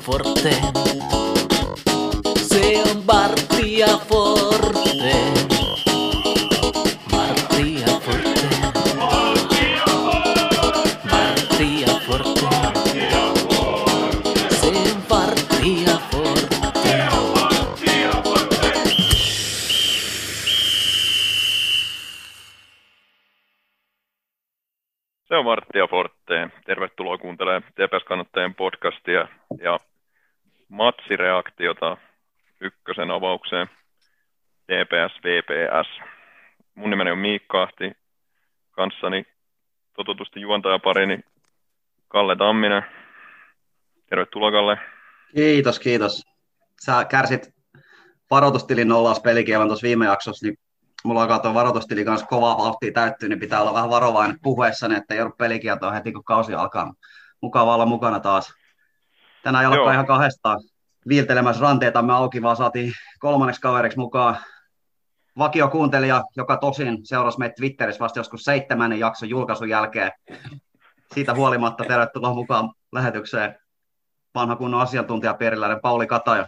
Forte. Se on Martia totutusti juontajaparini Kalle Tamminen. Tervetuloa Kalle. Kiitos, kiitos. Sä kärsit varoitustilin nollaus pelikievan tuossa viime jaksossa, niin mulla alkaa tuo varoitustili kanssa kovaa vauhtia täyttyä, niin pitää olla vähän varovainen puhuessani, että ei joudu pelikieltoa heti kun kausi alkaa. Mukava olla mukana taas. Tänään jalkaa ihan kahdestaan viiltelemässä ranteitamme auki, vaan saatiin kolmanneksi kaveriksi mukaan vakio kuuntelija, joka tosin seurasi meitä Twitterissä vasta joskus seitsemännen jakson julkaisun jälkeen. Siitä huolimatta tervetuloa mukaan lähetykseen vanha kunnon asiantuntija Periläinen Pauli Kataja.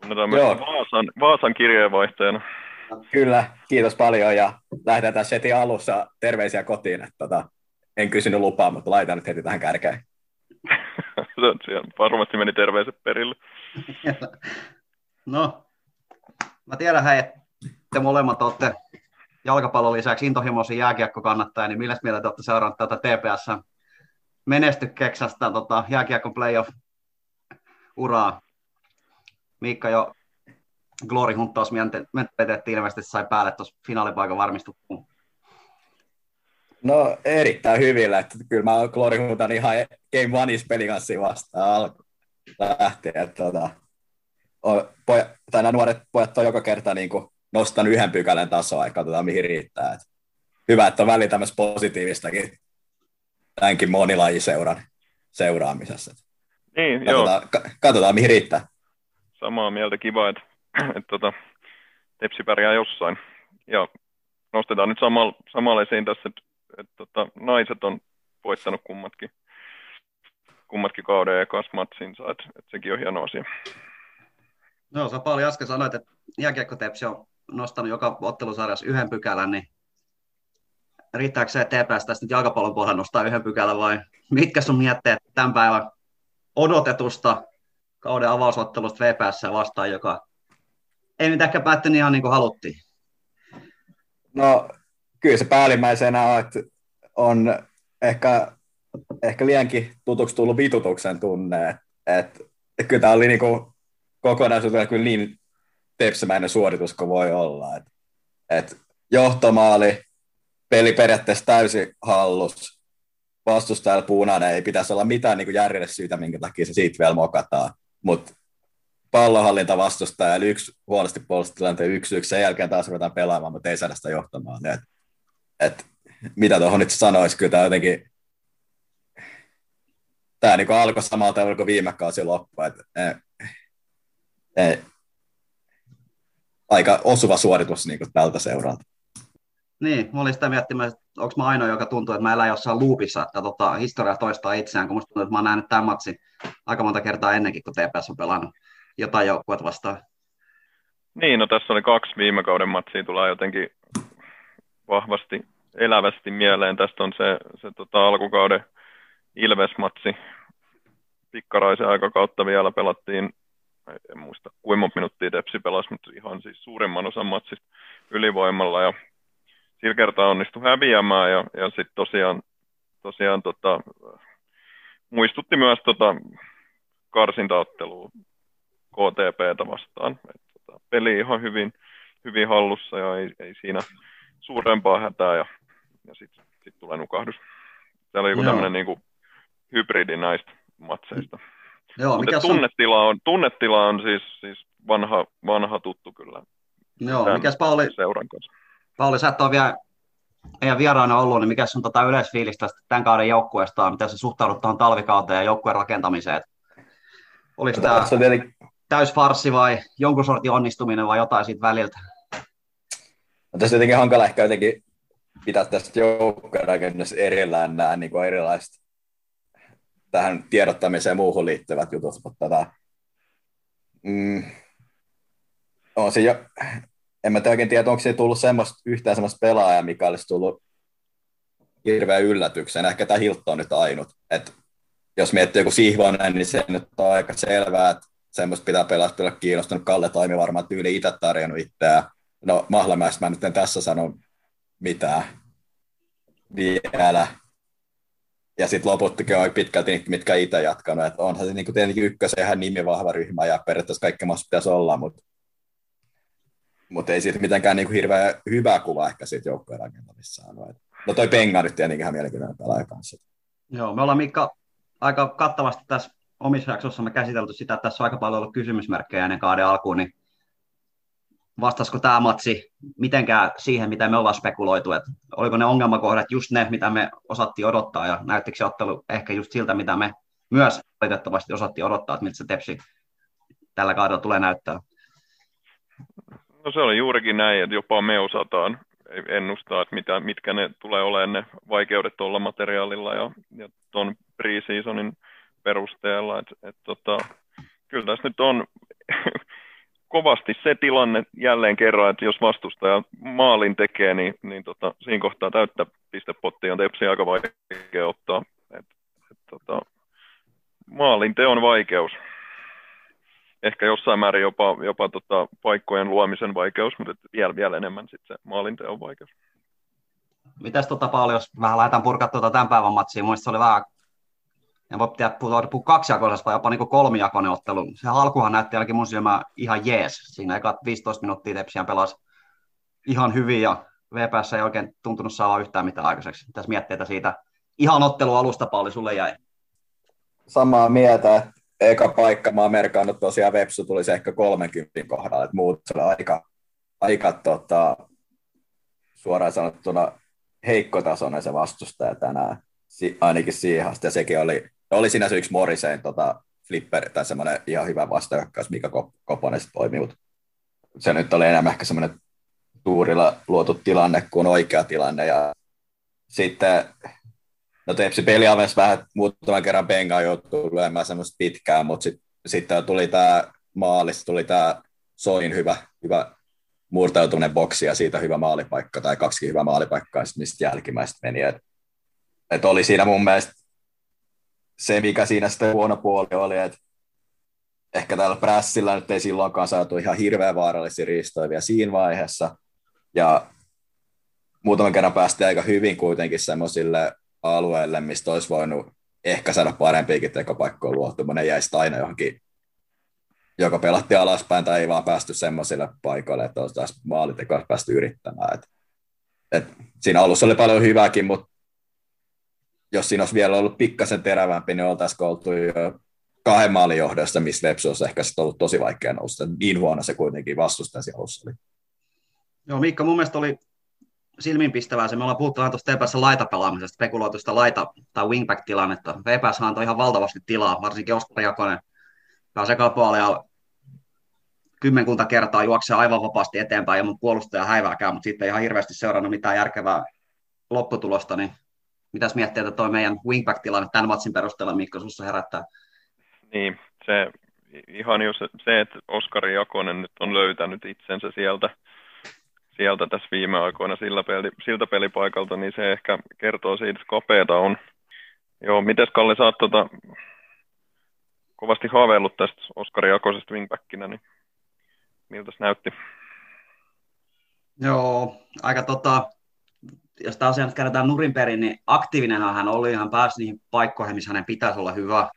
Tunnetaan myös Joo. Vaasan, Vaasan kirjeenvaihtajana. Kyllä, kiitos paljon ja lähdetään tässä heti alussa terveisiä kotiin. Että tota, en kysynyt lupaa, mutta laitan nyt heti tähän kärkeen. Se on siellä. Varmasti meni terveiset perille. No, mä tiedän hei, että te molemmat olette jalkapallon lisäksi intohimoisia jääkiekkokannattajia, niin millä mieltä te olette seurannut tätä TPS menestykeksästä tota, jääkiekko playoff-uraa? Miikka jo Glory Hunttaus mentaliteetti ilmeisesti sai päälle tuossa finaalipaikan varmistettuun. No erittäin hyvillä, että kyllä mä glorihuutan ihan Game Oneis pelikanssia vastaan alku lähtien. Että, tota, o- poja, tai nämä nuoret pojat on joka kerta niin kuin nostanut yhden pykälän tasoa ja katsotaan mihin riittää. Et hyvä, että on välillä tämmöistä positiivistakin tämänkin monilajiseuran seuraamisessa. Niin, joo. Katsotaan, ka- katsotaan mihin riittää. samaa mieltä kiva, että, että tota, Tepsi pärjää jossain. Ja nostetaan nyt samalla, samalla esiin tässä, että, että tota, naiset on voittanut kummatkin, kummatkin kauden ekas matsinsa, että, että sekin on hieno asia. No, sä paljon äsken sanoit, että jääkiekko Tepsi on nostanut joka ottelusarjassa yhden pykälän, niin riittääkö se, että TPS tästä nyt jalkapallon puolella nostaa yhden pykälän vai mitkä sun mietteet tämän päivän odotetusta kauden avausottelusta VPS vastaan, joka ei nyt ehkä päättynyt ihan niin kuin haluttiin. No kyllä se päällimmäisenä on, että on ehkä, ehkä liiankin tutuksi tullut vitutuksen tunne, että et, kyllä tämä oli niinku kokonaisuutena kyllä niin tepsimäinen suoritus kuin voi olla. Et, et johtomaali, peli periaatteessa täysin hallus, vastustajalla punainen, ei pitäisi olla mitään niin järjelle syytä, minkä takia se siitä vielä mokataan. Mutta pallonhallinta vastustaja, eli yksi huonosti puolustustilanteen yksi yksi, sen jälkeen taas ruvetaan pelaamaan, mutta ei saada sitä johtamaan. Et, et, mitä tuohon nyt sanoisi, kyllä tämä jotenkin, tämä niin alkoi samalla tavalla kuin viime kausi loppu. Et, e, e, aika osuva suoritus niin kuin tältä seuralta. Niin, mä olin sitä miettimään, että onko mä ainoa, joka tuntuu, että mä elän jossain loopissa, että tota, historia toistaa itseään, kun musta tuntuu, että mä oon nähnyt tämän matsin aika monta kertaa ennenkin, kun TPS on pelannut jotain joukkuet vastaan. Niin, no tässä oli kaksi viime kauden matsia, tulee jotenkin vahvasti elävästi mieleen. Tästä on se, se tota, alkukauden Ilves-matsi. Pikkaraisen aikakautta vielä pelattiin, en muista kuinka minuuttia Tepsi pelasi, mutta ihan siis suurimman osan matsista ylivoimalla. Ja sillä kertaa onnistui häviämään ja, ja sitten tosiaan, tosiaan tota, muistutti myös tota, karsintaottelua KTPtä vastaan. Et, tota, peli ihan hyvin, hyvin hallussa ja ei, ei siinä suurempaa hätää ja, ja sitten sit tulee nukahdus. Täällä on joku tämmöinen niinku hybridi näistä matseista. Joo, Mutta mikä sun, tunnetila on, tunnetila on siis, siis vanha, vanha tuttu kyllä joo, mikäs Pauli, seuran kanssa. Pauli, sä et ole vielä meidän vieraana ollut, niin mikä sun tota yleisfiilis tästä tämän kauden joukkueesta on, miten sä suhtaudut tuohon talvikauteen ja joukkueen rakentamiseen? Oliko tämä on tietenkin, täys farssi vai jonkun sortin onnistuminen vai jotain siitä väliltä? on tässä jotenkin hankala ehkä jotenkin pitää tästä joukkueen rakennus erillään nämä niin kuin erilaiset tähän tiedottamiseen ja muuhun liittyvät jutut, mutta tota, mm, on se jo, en mä oikein tiedä, onko se tullut semmoista, yhtään semmoista pelaajaa, mikä olisi tullut hirveän yllätyksen. Ehkä tämä Hiltto on nyt ainut. Et jos miettii joku Sihvonen, niin se nyt on aika selvää, että semmoista pitää pelata olla kiinnostunut. Kalle Taimi varmaan tyyli itse tarjonnut itseään. No Mahlamäestä mä nyt en tässä sano mitään vielä. Ja sitten loputtikin on pitkälti mitkä itse jatkanut. Että onhan se niin tietenkin ykkösen ihan nimivahva ryhmä ja periaatteessa kaikki maassa pitäisi olla, mutta mutta ei siitä mitenkään niin hirveän hyvää kuvaa ehkä siitä joukkojen rakentamissa saanut. No toi Penga nyt tietenkin ihan mielenkiintoinen pelaaja kanssa. Joo, me ollaan Mikka aika kattavasti tässä omissa jaksossamme käsitelty sitä, että tässä on aika paljon ollut kysymysmerkkejä ennen kauden alkuun, niin vastasiko tämä matsi mitenkään siihen, mitä me ollaan spekuloitu, että oliko ne ongelmakohdat just ne, mitä me osattiin odottaa, ja näyttikö se ottelu ehkä just siltä, mitä me myös valitettavasti osattiin odottaa, että miltä se Tepsi tällä kaudella tulee näyttää. No se oli juurikin näin, että jopa me osataan ennustaa, että mitä, mitkä ne tulee olemaan ne vaikeudet tuolla materiaalilla ja, ja tuon pre-seasonin perusteella. Et, et tota, kyllä tässä nyt on kovasti se tilanne jälleen kerran, että jos vastustaja maalin tekee, niin, niin tota, siinä kohtaa täyttä pistepottia on tepsi aika vaikea ottaa. Et, et, tota, maalin teon vaikeus ehkä jossain määrin jopa, jopa tota, paikkojen luomisen vaikeus, mutta vielä, vielä enemmän sitten se maalinteon vaikeus. Mitäs tota, Pauli, jos vähän lähdetään purkaa tuota tämän päivän matsia, Mielestäni se oli vähän, en voi puhutaan puhua kaksijakoisesta vai jopa niin kolmijakoinen ottelu. Se alkuhan näytti ainakin mun silmään ihan jees. Siinä eka 15 minuuttia Tepsiä pelasi ihan hyvin ja VPS ei oikein tuntunut saada yhtään mitään aikaiseksi. Tässä mietteitä siitä ihan ottelu alusta Pauli sulle jäi. Samaa mieltä, eka paikka mä oon merkannut tosiaan Vepsu tulisi ehkä 30 kohdalla, että muut se oli aika, aika tota, suoraan sanottuna heikkotasoinen se vastustaja tänään, si, ainakin siihen asti, ja sekin oli, oli siinä se yksi Morisein tota, flipper, tai semmoinen ihan hyvä vastahyökkäys, mikä Koponen sitten toimi, mutta se nyt oli enemmän ehkä semmoinen tuurilla luotu tilanne kuin oikea tilanne, ja sitten No Tepsi peli avasi vähän muutaman kerran Benga joutuu lyömään semmoista pitkään, mutta sitten sit tuli tämä maali, tuli tämä Soin hyvä, hyvä murtautuminen boksi ja siitä hyvä maalipaikka tai kaksi hyvää maalipaikkaa, mistä jälkimmäistä meni. Et, et oli siinä mun mielestä se, mikä siinä sitten huono puoli oli, että ehkä tällä prässillä nyt ei silloinkaan saatu ihan hirveän vaarallisia riistoja siinä vaiheessa. Ja muutaman kerran päästiin aika hyvin kuitenkin semmoisille alueelle, mistä olisi voinut ehkä saada parempiakin tekopaikkoja luotu, mutta ne jäisi aina johonkin, joka pelatti alaspäin tai ei vaan päästy semmoisille paikoille, että olisi taas maalitekoa päästy yrittämään. Et, et siinä alussa oli paljon hyvääkin, mutta jos siinä olisi vielä ollut pikkasen terävämpi, niin oltaisiin oltu jo kahden maalin johdosta, missä Lepsi olisi ehkä ollut tosi vaikea nousta. Niin huono se kuitenkin vastustaisi alussa oli. Joo, Miikka, mun mielestä oli silmiinpistävää se, me ollaan puhuttu tuosta VPS laitapelaamisesta, spekuloitusta laita- tai wingback-tilannetta. VPS antoi ihan valtavasti tilaa, varsinkin Oskar Jakonen, joka sekapuolella kymmenkunta kertaa juoksee aivan vapaasti eteenpäin ilman puolustaja häivääkään, mutta sitten ei ihan hirveästi seurannut mitään järkevää lopputulosta, niin mitäs miettii, että toi meidän wingback-tilanne tämän matsin perusteella, Mikko, sinussa herättää? Niin, se ihan jo se, se, että Oskari Jakonen nyt on löytänyt itsensä sieltä, sieltä tässä viime aikoina sillä peli, siltä pelipaikalta, niin se ehkä kertoo siitä, että kapeeta on. Joo, miten Kalle, sä oot tota, kovasti haaveillut tästä Oskari Jakosesta wingbackinä, niin miltä se näytti? Joo, aika tota, jos tämä asia nyt nurin perin, niin aktiivinen hän oli, hän pääsi niihin paikkoihin, missä hänen pitäisi olla hyvä.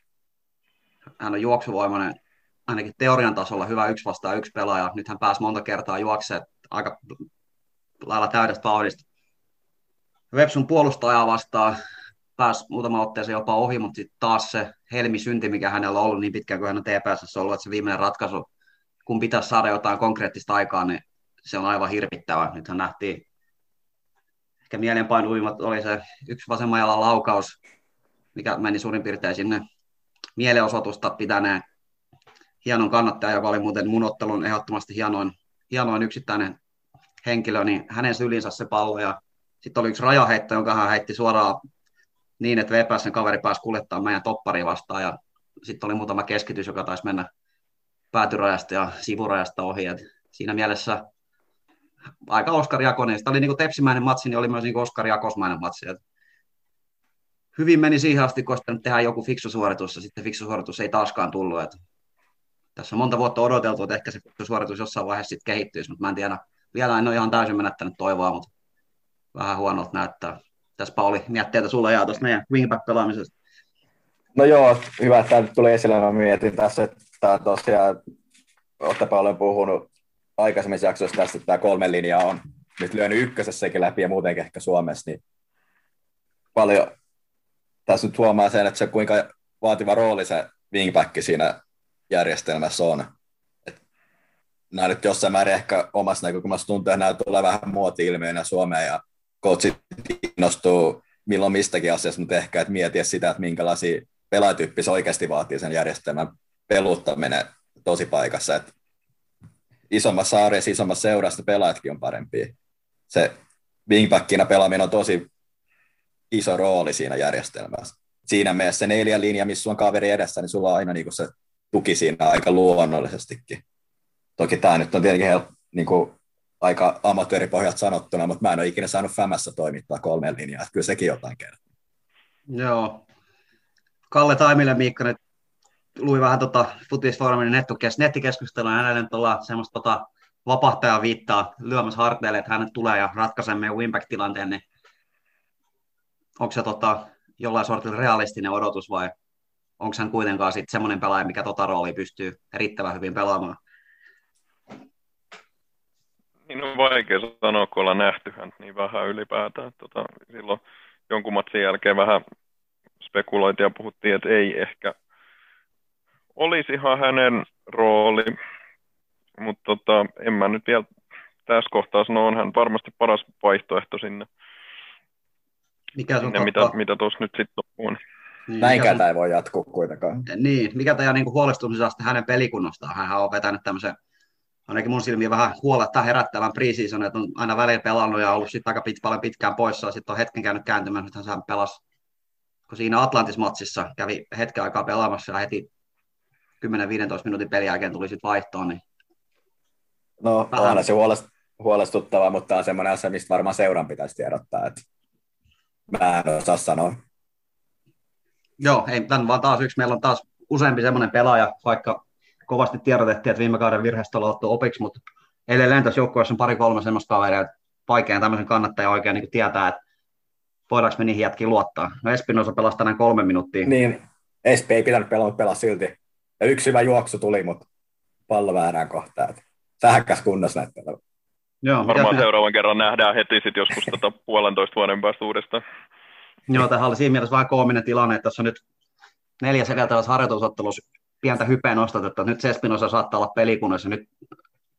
Hän on juoksuvoimainen, ainakin teorian tasolla hyvä yksi vastaan yksi pelaaja. Nyt hän pääsi monta kertaa juoksemaan aika lailla täydestä vauhdista. Websun puolustajaa vastaan pääsi muutama otteeseen jopa ohi, mutta sitten taas se helmi synti, mikä hänellä on ollut niin pitkään kuin hän on TPS ollut, että se viimeinen ratkaisu, kun pitäisi saada jotain konkreettista aikaa, niin se on aivan hirvittävä. Nythän nähtiin, ehkä mielenpainuvimmat oli se yksi vasemman jalan laukaus, mikä meni suurin piirtein sinne mielenosoitusta pitäneen hienon kannattaja, joka oli muuten mun ottelun ehdottomasti hienoin hienoin yksittäinen henkilö, niin hänen sylinsä se pallo ja sitten oli yksi rajaheitto, jonka hän heitti suoraan niin, että VPSn kaveri pääsi kuljettaa meidän toppariin vastaan ja sitten oli muutama keskitys, joka taisi mennä päätyrajasta ja sivurajasta ohi. Et siinä mielessä aika Oskar Jakonen. Sitä oli niin kuin tepsimäinen matsi, niin oli myös niin kuin Oskar Jakosmainen matsi. Et hyvin meni siihen asti, kun sitten tehdään joku fiksu suoritus, ja sitten fiksu suoritus ei taaskaan tullut. Et tässä on monta vuotta odoteltu, että ehkä se fiksu suoritus jossain vaiheessa sitten kehittyisi, mutta mä en tiedä. Vielä en ole ihan täysin menettänyt toivoa, mutta vähän huonolta näyttää. Tässä Pauli mietteitä sulla jää tuosta meidän wingback-pelaamisesta. No joo, hyvä, että tämä tuli esille. Mä mietin tässä, että tosiaan, olette paljon puhunut aikaisemmissa jaksoissa tästä, että tämä kolme linjaa on nyt lyönyt ykkösessäkin läpi ja muutenkin ehkä Suomessa, niin paljon tässä nyt huomaa sen, että se kuinka vaativa rooli se wingback siinä järjestelmässä on. Et nämä nyt jossain määrin ehkä omassa näkökulmassa tuntuu, että nämä tulee vähän muoti-ilmiönä Suomeen ja coachit innostuu milloin mistäkin asiassa, mutta ehkä että mietiä sitä, että minkälaisia pelaajatyyppi se oikeasti vaatii sen järjestelmän peluttaminen tosi paikassa. Että isommassa arjessa, isommassa seurassa pelaajatkin on parempia. Se wingbackina pelaaminen on tosi iso rooli siinä järjestelmässä. Siinä mielessä se neljä linja, missä on kaveri edessä, niin sulla on aina niin se tuki siinä aika luonnollisestikin. Toki tämä nyt on tietenkin help, niin kuin aika amatööripohjat sanottuna, mutta mä en ole ikinä saanut Fämässä toimittaa kolmeen linjaa, kyllä sekin jotain kertaa. Joo. Kalle Taimille Miikkanen luin vähän tota Futisfoorumin nettikeskustelua, ja hänelle tuolla semmoista tota, vapahtaja viittaa lyömässä harteille, että hänet tulee ja ratkaisee meidän winback-tilanteen, niin onko se tota, jollain sortilla realistinen odotus vai onko hän kuitenkaan sitten semmoinen pelaaja, mikä tota roolia pystyy riittävän hyvin pelaamaan? Niin on vaikea sanoa, kun ollaan nähty hän niin vähän ylipäätään. Tota, silloin jonkun matsin jälkeen vähän spekuloitiin ja puhuttiin, että ei ehkä olisihan hänen rooli, mutta tota, en mä nyt vielä tässä kohtaa sano, on hän varmasti paras vaihtoehto sinne, mikä sinne mitä, mitä tuossa nyt sitten on. Niin, Näinkään tämä ei voi jatkuu kuitenkaan. Niin, mikä tämä niin huolestumisaste hänen pelikunnostaan? Hän on vetänyt tämmöisen ainakin mun silmiin vähän huoletta herättävän preseason, että on aina välillä pelannut ja ollut sitten aika pit, paljon pitkään poissa, ja sitten on hetken käynyt kääntymään, nyt hän pelasi, kun siinä Atlantis-matsissa kävi hetken aikaa pelaamassa ja heti 10-15 minuutin pelin jälkeen tuli sitten vaihtoon. Niin... No vähän. on se huolest, huolestuttava, mutta on semmoinen asia, mistä varmaan seuran pitäisi tiedottaa, että mä en osaa sanoa. Joo, ei, tämän vaan taas yksi. Meillä on taas useampi semmoinen pelaaja, vaikka kovasti tiedotettiin, että viime kauden virheestä on otettu opiksi, mutta edelleen tässä joukkueessa on pari-kolme semmoista kaveria, että vaikein tämmöisen kannattaja oikein niin tietää, että voidaanko me niihin jätkiin luottaa. No Espinosa pelasi tänään kolme minuuttia. Niin, Espi ei pitänyt pelaa, pelaa silti. Ja yksi hyvä juoksu tuli, mutta pallo väärään kohtaan. Sähäkkäs kunnossa näyttää. Joo, Varmaan seuraavan kerran nähdään heti sit joskus tota puolentoista vuoden päästä uudestaan. Joo, tämä oli siinä mielessä vähän koominen tilanne, että tässä on nyt neljäs edeltävässä harjoitusottelussa pientä hypeä nostatettu, että nyt Sespinosa saattaa olla pelikunnassa. Nyt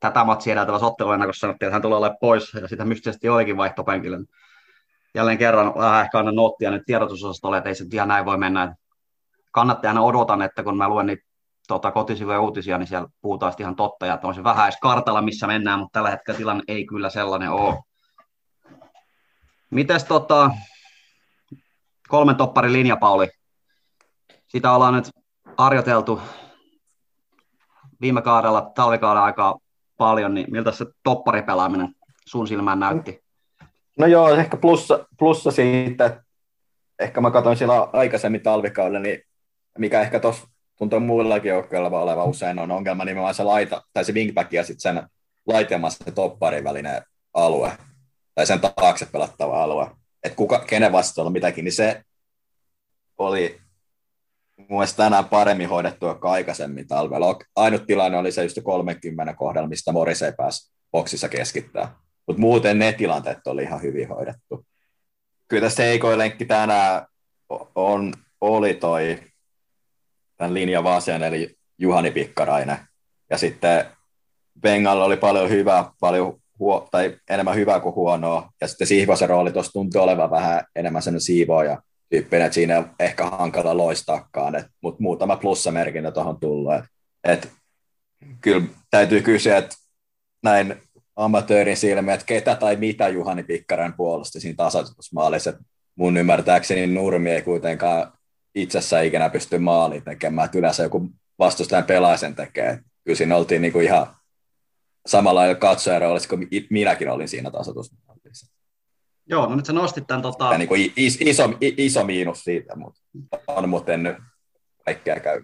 tätä matsia edeltävässä otteluennakossa sanottiin, että hän tulee olemaan pois, ja sitä mystisesti olikin vaihtopenkillä. Jälleen kerran vähän ehkä annan noottia nyt tiedotusosastolle, että ei se ihan näin voi mennä. Kannattajana odotan, että kun mä luen niitä tota, kotisivuja uutisia, niin siellä puhutaan ihan totta, ja on se vähän edes kartalla, missä mennään, mutta tällä hetkellä tilanne ei kyllä sellainen ole. Mites tota, kolmen topparin linja, Pauli? Sitä ollaan nyt harjoiteltu viime kaudella, talvikauden aika paljon, niin miltä se topparipelaaminen sun silmään näytti? No joo, ehkä plussa, plussa siitä, että ehkä mä katsoin siellä aikaisemmin talvikaudella, niin mikä ehkä tuossa tuntuu muillakin joukkoilla oleva usein on ongelma nimenomaan se laita, tai se wingback ja sitten sen laitemassa se topparin välinen alue, tai sen taakse pelattava alue. Että kuka, kenen vastuulla mitäkin, niin se oli mun tänään paremmin hoidettu kuin aikaisemmin talvella. Ainut tilanne oli se just 30 kohdalla, mistä Moris ei pääsi boksissa keskittää. Mutta muuten ne tilanteet oli ihan hyvin hoidettu. Kyllä tässä heikoin lenkki tänään on, oli toi tämän linjan vasen, eli Juhani Pikkarainen. Ja sitten Bengalla oli paljon hyvää, paljon huo, tai enemmän hyvää kuin huonoa. Ja sitten Sihvosen rooli tuossa tuntui olevan vähän enemmän sen siivooja tyyppinen, että siinä on ehkä hankala loistaakaan, mutta muutama plussamerkintä tuohon tullut. Et, et, kyllä täytyy kysyä, että näin amatöörin silmiä, että ketä tai mitä Juhani Pikkaren puolusti siinä tasoitusmaalissa. mun ymmärtääkseni Nurmi ei kuitenkaan itsessä ikinä pysty maaliin tekemään, että yleensä joku vastustajan pelaisen tekee. Kyllä siinä oltiin niin kuin ihan samalla lailla katsojan roolissa kuin minäkin olin siinä tasoitusmaalissa. Joo, no nyt sä nostit tämän... Tota... niin kuin iso, iso, iso miinus siitä, mutta on muuten nyt kaikkea käy.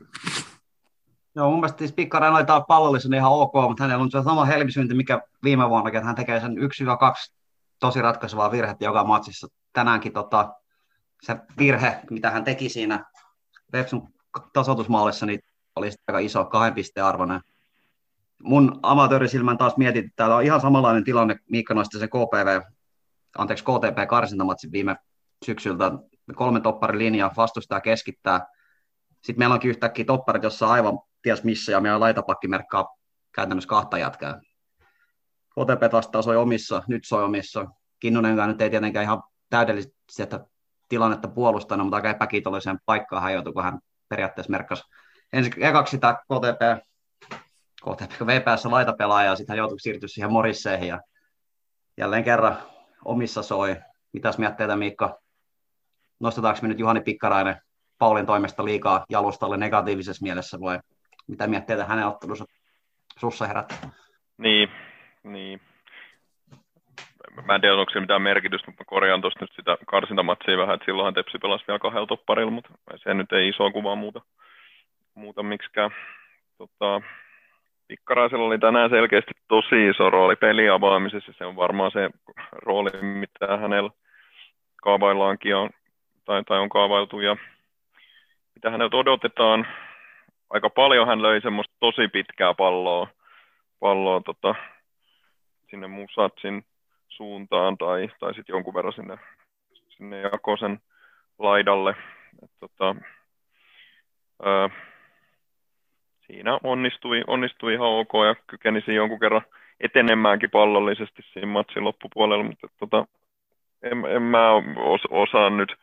Joo, mun mielestä siis Pikkarainen oli taas pallollisen ihan ok, mutta hänellä on se sama helmisynti, mikä viime vuonna, että hän tekee sen 1-2 tosi ratkaisevaa virhettä joka matsissa. Tänäänkin tota, se virhe, mitä hän teki siinä Vepsun tasoitusmaalissa, niin oli aika iso kahden pisteen arvoinen. Mun amatöörisilmän taas mietin, että täällä on ihan samanlainen tilanne, Miikka nosti sen KPV, anteeksi KTP karsintamatsin viime syksyltä. Kolmen topparin linja, vastustaa keskittää. Sitten meillä onkin yhtäkkiä topparit, jossa on aivan ties missä, ja meidän laitapakki merkkaa käytännössä kahta jatkaa. KTP vastaan soi omissa, nyt soi omissa. Kinnunenkaan nyt ei tietenkään ihan täydellisesti tilannetta puolustanut, mutta aika epäkiitolliseen paikkaan hän joutui, kun hän periaatteessa merkkasi ensin ekaksi sitä KTP, KTP VPS laitapelaaja, ja sitten hän joutui siirtyä siihen Morisseihin, ja jälleen kerran omissa soi. Mitäs mietteitä Miikka? Nostetaanko me nyt Juhani Pikkarainen Paulin toimesta liikaa jalustalle negatiivisessa mielessä vai mitä mietteitä hänen ottelussa sussa herättää? Niin, niin. Mä en tiedä, onko se mitään merkitystä, mutta korjaan tuosta nyt sitä karsintamatsia vähän, että silloinhan Tepsi pelasi vielä kahdella topparilla, mutta se nyt ei isoa kuvaa muuta, muuta miksikään. Tota, Pikkaraisella oli tänään selkeästi tosi iso rooli peliavaamisessa. Se on varmaan se rooli, mitä hänellä kaavaillaankin on, tai, tai on kaavailtu. Ja mitä häneltä odotetaan, aika paljon hän löi semmoista tosi pitkää palloa, palloa tota, sinne Musatsin suuntaan tai, tai sitten jonkun verran sinne, sinne Jakosen laidalle. Et, tota, ää, siinä onnistui, onnistui ihan ok ja kykenisi jonkun kerran etenemäänkin pallollisesti siinä matsin loppupuolella, mutta tota, en, en mä os, osaa nyt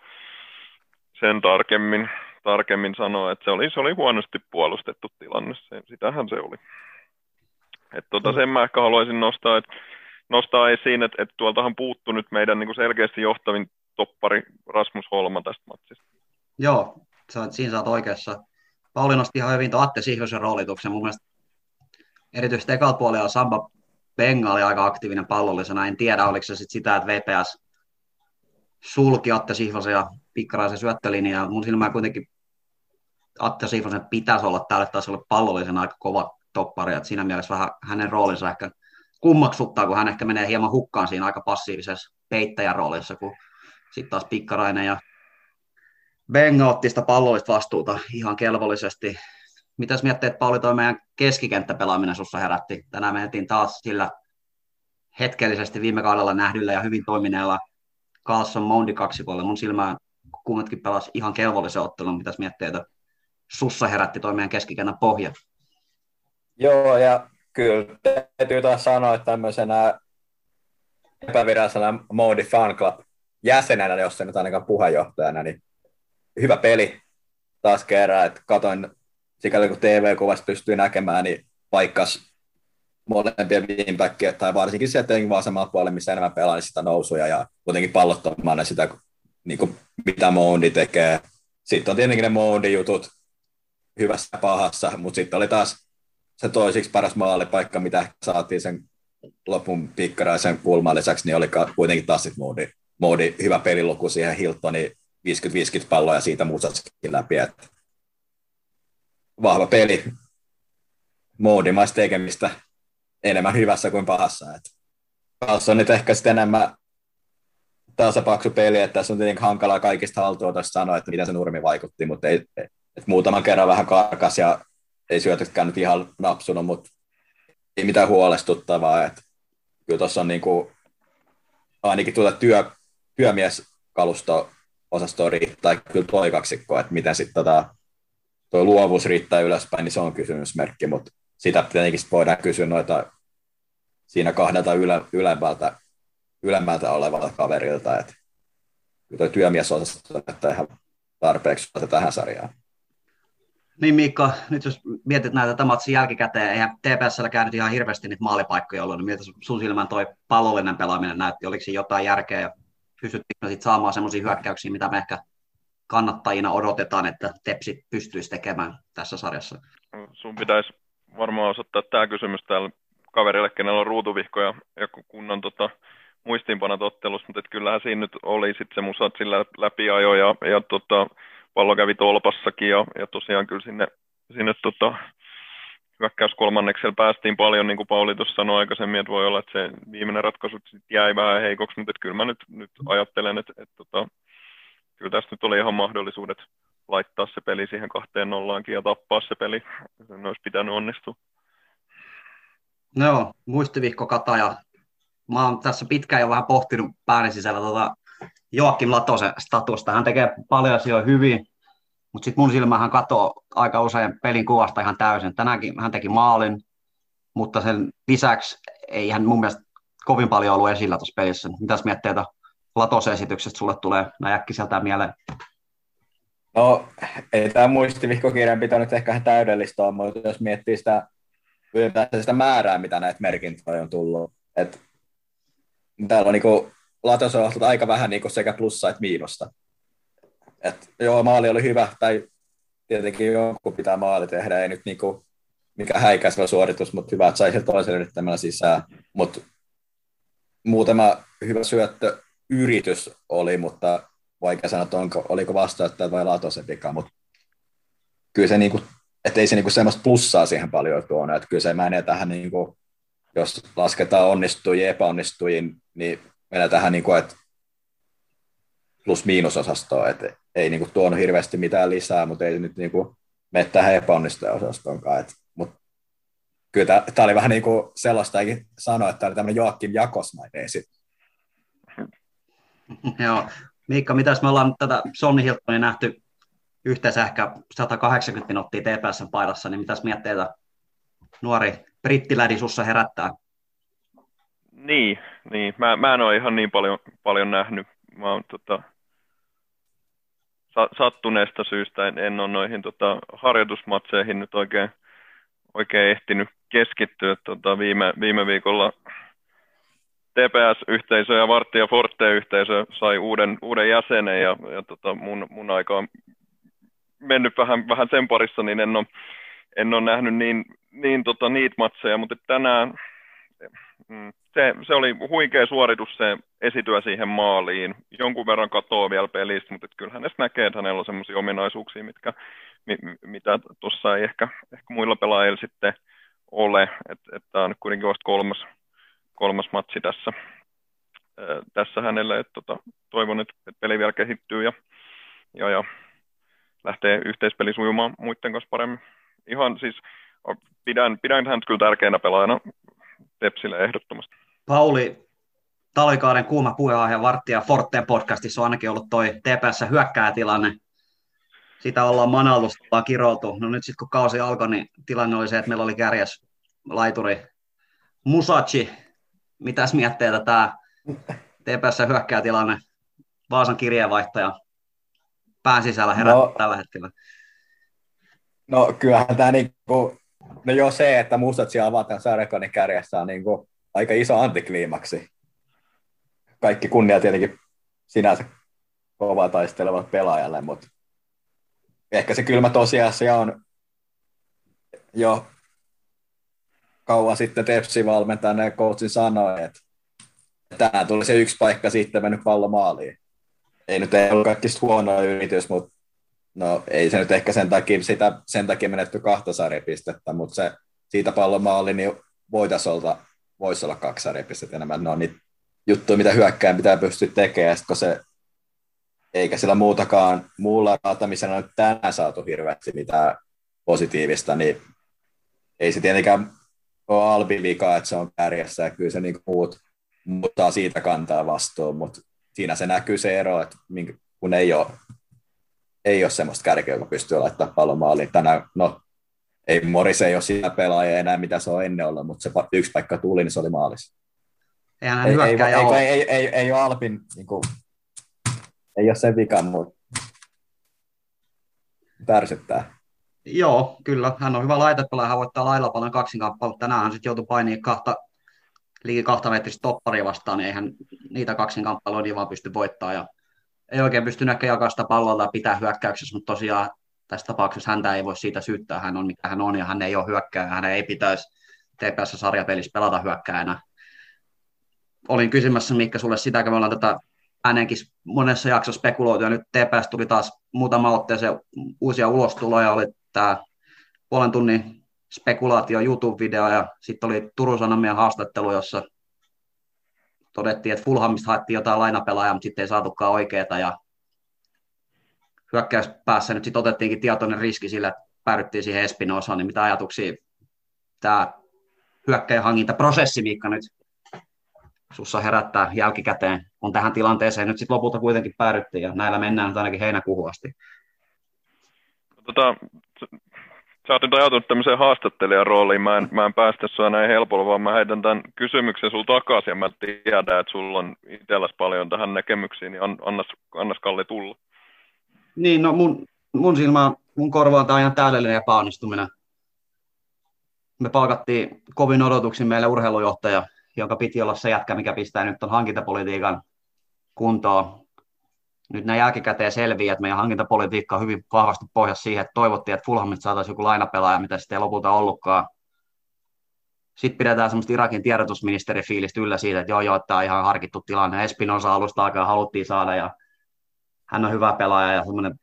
sen tarkemmin, tarkemmin sanoa, että se oli, se oli huonosti puolustettu tilanne, se, sitähän se oli. Et tota, sen mä ehkä haluaisin nostaa, että nostaa esiin, että, että tuoltahan puuttu nyt meidän niin kuin selkeästi johtavin toppari Rasmus Holma tästä matsista. Joo, sä, siinä sä oot oikeassa. Pauli nosti ihan hyvin Atte Sihvosen roolituksen. Mun mielestä erityisesti ekalla puolella Samba Benga oli aika aktiivinen pallollisena. En tiedä, oliko se sit sitä, että VPS sulki Atte Sihvosen ja Pikkaraisen syöttölinjaa. Mun silmään kuitenkin Atte Sihvosen pitäisi olla tälle tasolle pallollisena aika kova toppari. Et siinä mielessä vähän hänen roolinsa ehkä kummaksuttaa, kun hän ehkä menee hieman hukkaan siinä aika passiivisessa peittäjän roolissa, kun sitten taas Pikkarainen ja Benga otti sitä pallollista vastuuta ihan kelvollisesti. Mitäs miettii, että Pauli toi meidän keskikenttäpelaaminen sussa herätti? Tänään mentiin taas sillä hetkellisesti viime kaudella nähdyllä ja hyvin toimineella Carlson Mondi kaksipuolella. Mun silmään kummatkin pelasi ihan kelvollisen ottelun. Mitäs miettii, että sussa herätti toi meidän keskikentän pohja? Joo, ja kyllä täytyy taas sanoa, että tämmöisenä epävirallisena Mondi Fan Club jäsenenä, jos se nyt ainakaan puheenjohtajana, niin hyvä peli taas kerran, että katoin sikäli kun TV-kuvasta pystyy näkemään, niin paikkas molempien winbackia, tai varsinkin sieltä vasemmalla puolella, missä enemmän pelaa, niin sitä nousuja ja kuitenkin pallottomana sitä, niin kuin, mitä Mondi tekee. Sitten on tietenkin ne Mondi-jutut hyvässä ja pahassa, mutta sitten oli taas se toisiksi paras maalipaikka, mitä saatiin sen lopun pikkaraisen kulman lisäksi, niin oli kuitenkin taas sitten Moodi, Moodi hyvä peliluku siihen Hiltonin 50-50 palloa ja siitä muusatkin läpi. Että vahva peli, moodimaista tekemistä enemmän hyvässä kuin pahassa. Että Taas on nyt ehkä sitten enemmän tasapaksu peli, että tässä on tietenkin hankalaa kaikista haltuotosta sanoa, että miten se nurmi vaikutti, mutta ei, että muutaman kerran vähän karkas ja ei syötökään nyt ihan napsunut, mutta ei mitään huolestuttavaa. Että kyllä tuossa on niin kuin, ainakin tuota työ, työmieskalusto osastoon riittää kyllä toi kaksikko, että miten sitten tota, tuo luovuus riittää ylöspäin, niin se on kysymysmerkki, mutta sitä tietenkin sit voidaan kysyä noita siinä kahdelta yle, ylemmältä, ylemmältä olevalta kaverilta, että kyllä tuo työmiesosasto että ihan tarpeeksi tähän sarjaan. Niin Miikka, nyt jos mietit näitä tämän matsin jälkikäteen, eihän TPSllä käynyt ihan hirveästi niitä maalipaikkoja ollut, niin miltä sun silmän toi pallollinen pelaaminen näytti, oliko siinä jotain järkeä ja pystyttiinkö sit saamaan semmoisia hyökkäyksiä, mitä me ehkä kannattajina odotetaan, että Tepsi pystyisi tekemään tässä sarjassa. Sun pitäisi varmaan osoittaa tämä kysymys täällä kaverille, kenellä on ruutuvihko ja, kunnon tota, muistiinpanot ottelussa, mutta kyllähän siinä nyt oli sitten se musat sillä läpiajo ja, ja tota, pallo kävi tolpassakin ja, ja tosiaan kyllä sinne, sinne tota, hyökkäys kolmanneksella päästiin paljon, niin kuin Pauli tuossa sanoi aikaisemmin, että voi olla, että se viimeinen ratkaisu jäi vähän heikoksi, mutta kyllä mä nyt, nyt ajattelen, että, että, että tota, kyllä tässä nyt oli ihan mahdollisuudet laittaa se peli siihen kahteen nollaankin ja tappaa se peli. Se olisi pitänyt onnistua. No, muistivihko Kataja. Mä oon tässä pitkään jo vähän pohtinut pääni sisällä tota Joakim Latosen statusta. Hän tekee paljon asioita hyvin, mutta sitten mun silmähän katoo aika usein pelin kuvasta ihan täysin. Tänäänkin hän teki maalin, mutta sen lisäksi ei hän mun mielestä kovin paljon ollut esillä tuossa pelissä. Mitäs mietteitä Latose-esityksestä sulle tulee näin äkkiseltä mieleen? No, ei tämä muistivihkokirjan pitänyt ehkä ihan täydellistä olla, mutta jos miettii sitä, sitä määrää, mitä näitä merkintöjä on tullut. Et, täällä on niinku, Latos on aika vähän niinku sekä plussa että miinusta. Et, joo, maali oli hyvä, tai tietenkin joku pitää maali tehdä, ei nyt niinku, mikä häikäisevä suoritus, mutta hyvä, että sai sen toisen yrittämällä sisään. Mutta muutama hyvä syöttö yritys oli, mutta vaikea sanoa, että onko, oliko vastaanottaja vai Latosen vika, mutta kyllä se, niinku, että ei se niinku semmoista plussaa siihen paljon tuonut, että kyllä se menee tähän, niinku, jos lasketaan onnistujiin epäonnistujiin, niin menee tähän, niinku, että plus-miinusosastoon, että ei niinku tuonut hirveästi mitään lisää, mutta ei nyt niinku mene tähän epäonnistuja-osastoonkaan, että, mutta kyllä tämä oli vähän niin kuin sellaista, eikin sanoa, että tämä oli tämmöinen Joakim Jakosmainen esitys. Joo. Miikka, mitäs me ollaan tätä Sonni Hiltonia nähty yhteensä ehkä 180 minuuttia TPSn paidassa, niin mitäs mietteitä nuori brittilädi sussa herättää? Niin, niin. Mä, mä en ole ihan niin paljon, paljon nähnyt. Mä oon tota, sattuneesta syystä en, en ole noihin tota, harjoitusmatseihin nyt oikein, oikein ehtinyt keskittyä. Tota, viime, viime viikolla TPS-yhteisö ja Vartti ja Forte-yhteisö sai uuden, uuden jäsenen ja, ja tota mun, mun aika on mennyt vähän, vähän sen parissa, niin en ole, en ole nähnyt niin, niin tota, niitä matseja, mutta tänään se, se oli huikea suoritus se esityä siihen maaliin. Jonkun verran katoaa vielä pelistä, mutta kyllähän hänestä näkee, että hänellä on sellaisia ominaisuuksia, mitkä, mi, mitä tuossa ei ehkä, ehkä muilla pelaajilla sitten ole. Että et tämä on kuitenkin vasta kolmas, kolmas matsi tässä, ää, tässä hänelle. Et, tota, toivon, että, että peli vielä kehittyy ja, ja, ja lähtee yhteispeli sujumaan muiden kanssa paremmin. Ihan siis pidän, pidän häntä kyllä tärkeänä pelaajana Tepsille ehdottomasti. Pauli, talvikauden kuuma puheenaihe Varttia Forteen podcastissa on ainakin ollut toi TPS hyökkäätilanne. Sitä ollaan manallusta, ollaan kiroltu. No nyt sitten kun kausi alkoi, niin tilanne oli se, että meillä oli kärjäs laituri Musachi, mitäs mietteitä tämä TPS hyökkäätilanne, Vaasan kirjeenvaihtaja pään sisällä herättää no, tällä hetkellä? No kyllähän tämä niinku, no jo se, että Musachi avaa tämän sarjakonin kärjessä on niinku aika iso antikliimaksi. Kaikki kunnia tietenkin sinänsä kovaa taistelevat pelaajalle, mutta ehkä se kylmä tosiasia on jo kauan sitten Tepsi valmentajan ja coachin sanoi, että tänään tuli se yksi paikka sitten mennyt pallo maaliin. Ei nyt ei ollut kaikki huono yritys, mutta no ei se nyt ehkä sen takia, sitä, sen takia menetty kahta sarjapistettä, mutta se siitä pallon maali, niin voitaisiin olla, voisi olla kaksi sarjapistettä enemmän. No niitä juttuja, mitä hyökkään pitää pystyä tekemään, kun se eikä sillä muutakaan muulla raatamisella nyt tänään saatu hirveästi mitään positiivista, niin ei se tietenkään ole Albin vika, että se on kärjessä ja kyllä se niin muut, muut saa siitä kantaa vastuun, mutta siinä se näkyy se ero, että kun ei ole, ei ole semmoista kärkeä, joka pystyy laittamaan pallon maaliin. Tänään, no, ei Moris ei ole sitä pelaaja enää, mitä se on ennen ollut, mutta se yksi paikka tuli, niin se oli maalissa. Eihän ei, ei, ei, ei, ei, ei, ei, ole Alpin, niin kuin, ei ole sen vika, mutta tärsyttää. Joo, kyllä. Hän on hyvä laitepelaaja, hän voittaa lailla paljon kaksinkappaletta. Tänään hän sitten joutui painiin kahta liikin kahta metristä topparia vastaan, niin eihän niitä kaksin kamppailua niin vaan pysty voittamaan. Ja ei oikein pysty näkemään jakaa sitä palloa tai pitää hyökkäyksessä, mutta tosiaan tässä tapauksessa häntä ei voi siitä syyttää, hän on mikä hän on ja hän ei ole hyökkääjä, hän ei pitäisi TPS-sarjapelissä pelata hyökkääjänä. Olin kysymässä Mikka sulle sitä, kun me ollaan tätä äänenkin monessa jaksossa spekuloitu, ja nyt TPS tuli taas muutama otteeseen uusia ulostuloja, oli tämä puolen tunnin spekulaatio YouTube-video, ja sitten oli Turun Sanomien haastattelu, jossa todettiin, että Fulhamista haettiin jotain lainapelaajaa, mutta sitten ei saatukaan oikeeta, ja hyökkäyspäässä nyt sitten otettiinkin tietoinen riski sillä, että päädyttiin siihen Espinosaan, niin mitä ajatuksia tämä hyökkäjän hankintaprosessi, Miikka, nyt sussa herättää jälkikäteen, kun tähän tilanteeseen nyt sitten lopulta kuitenkin päädyttiin, ja näillä mennään nyt ainakin heinäkuuhun asti. Tota, sä oot nyt ajatellut tämmöiseen haastattelijan rooliin, mä en, mä en päästä sua näin helpolla, vaan mä heitän tämän kysymyksen sulla takaisin, ja mä tiedän, että sulla on itselläsi paljon tähän näkemyksiin, niin annas, annas Kalli tulla. Niin, no mun, mun silmä, mun korvaan on ihan täydellinen epäonnistuminen. Me palkattiin kovin odotuksin meille urheilujohtaja, jonka piti olla se jätkä, mikä pistää nyt on hankintapolitiikan kuntoon. Nyt näin jälkikäteen selviää, että meidän hankintapolitiikka on hyvin vahvasti pohjassa siihen, että toivottiin, että Fulhamista saataisiin joku lainapelaaja, mitä sitten ei lopulta ollutkaan. Sitten pidetään semmoista Irakin tiedotusministerifiilistä yllä siitä, että joo, joo, tämä on ihan harkittu tilanne. Espinosa alusta alkaa haluttiin saada ja hän on hyvä pelaaja ja semmoinen,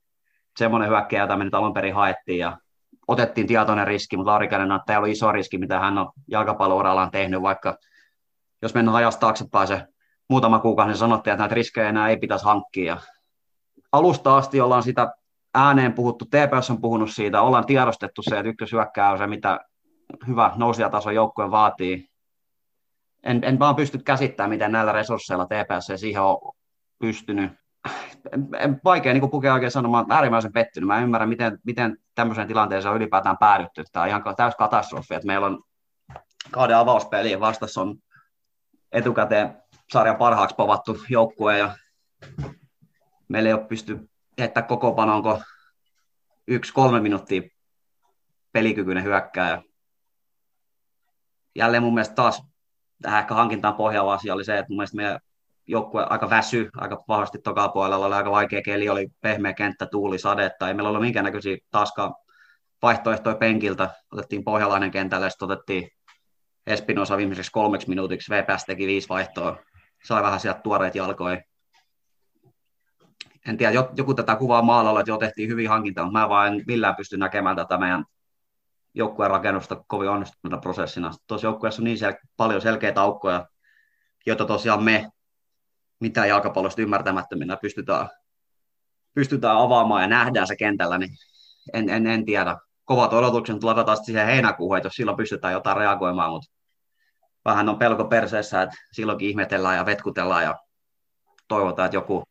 semmoinen hyökkäjä, jota me nyt alun perin haettiin ja otettiin tietoinen riski, mutta Lauri Käden että tämä oli iso riski, mitä hän on jalkapallourallaan tehnyt, vaikka jos mennään ajasta taaksepäin se muutama kuukausi, niin sanottiin, että näitä riskejä enää ei pitäisi hankkia. Alusta asti ollaan sitä ääneen puhuttu, TPS on puhunut siitä, ollaan tiedostettu se, että ykkösyökkää on se, mitä hyvä nousijataso joukkue vaatii. En, en vaan pysty käsittämään, miten näillä resursseilla TPS ei siihen ole pystynyt vaikea niin pukea oikein sanomaan, että äärimmäisen pettynyt. Mä en ymmärrä, miten, miten tämmöiseen tilanteeseen on ylipäätään päädytty. Tämä on ihan täys katastrofi, että meillä on kauden avauspeli vastassa on etukäteen sarjan parhaaksi povattu joukkue ja meillä ei ole pysty heittämään koko panonko yksi kolme minuuttia pelikykyinen hyökkääjä. Jälleen mun mielestä taas tähän ehkä hankintaan pohjaava asia oli se, että mun mielestä meidän joukkue aika väsy, aika vahvasti toka puolella, oli aika vaikea keli, oli pehmeä kenttä, tuuli, sadetta, ei meillä ollut minkäännäköisiä taaskaan vaihtoehtoja penkiltä, otettiin pohjalainen kentälle, sitten otettiin Espinosa viimeiseksi kolmeksi minuutiksi, VPS teki viisi vaihtoa, sai vähän sieltä tuoreet jalkoja. En tiedä, joku tätä kuvaa maalalla, että jo tehtiin hyvin hankinta, mutta mä vaan en millään pysty näkemään tätä meidän joukkueen rakennusta kovin onnistuneena prosessina. Tuossa joukkueessa on niin sel- paljon selkeitä aukkoja, joita tosiaan me mitä jalkapallosta ymmärtämättöminä pystytään, pystytään avaamaan ja nähdään se kentällä, niin en, en, en tiedä. Kovat odotukset latataan siihen heinäkuuhun, että jos silloin pystytään jotain reagoimaan, mutta vähän on pelko perseessä, että silloinkin ihmetellään ja vetkutellaan ja toivotaan, että joku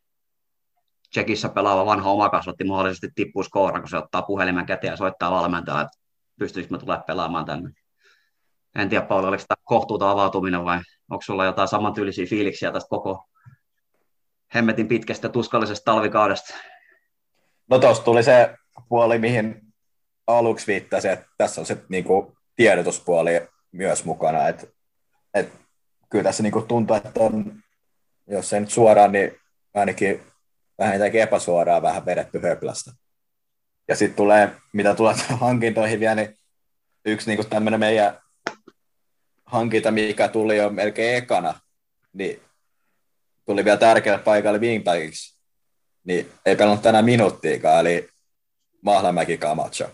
Tsekissä pelaava vanha omakasvatti mahdollisesti tippuu skooran, kun se ottaa puhelimen käteen ja soittaa valmentajalle, että pystyisikö tulemaan pelaamaan tänne. En tiedä, Pauli, oliko tämä kohtuuta avautuminen vai onko sulla jotain samantyylisiä fiiliksiä tästä koko hemmetin pitkästä tuskallisesta talvikaudesta. No tuossa tuli se puoli, mihin aluksi viittasi, että tässä on se niin kuin, tiedotuspuoli myös mukana, että, että kyllä tässä niin kuin, tuntuu, että on, jos ei nyt suoraan, niin ainakin vähintäänkin epäsuoraan vähän vedetty höplästä. Ja sitten tulee, mitä tulee hankintoihin vielä, niin yksi niin tämmöinen meidän hankinta, mikä tuli jo melkein ekana, niin tuli vielä tärkeälle paikalle wingbackiksi, niin ei pelannut tänään minuuttiikaan, eli Mahlamäki Camacho.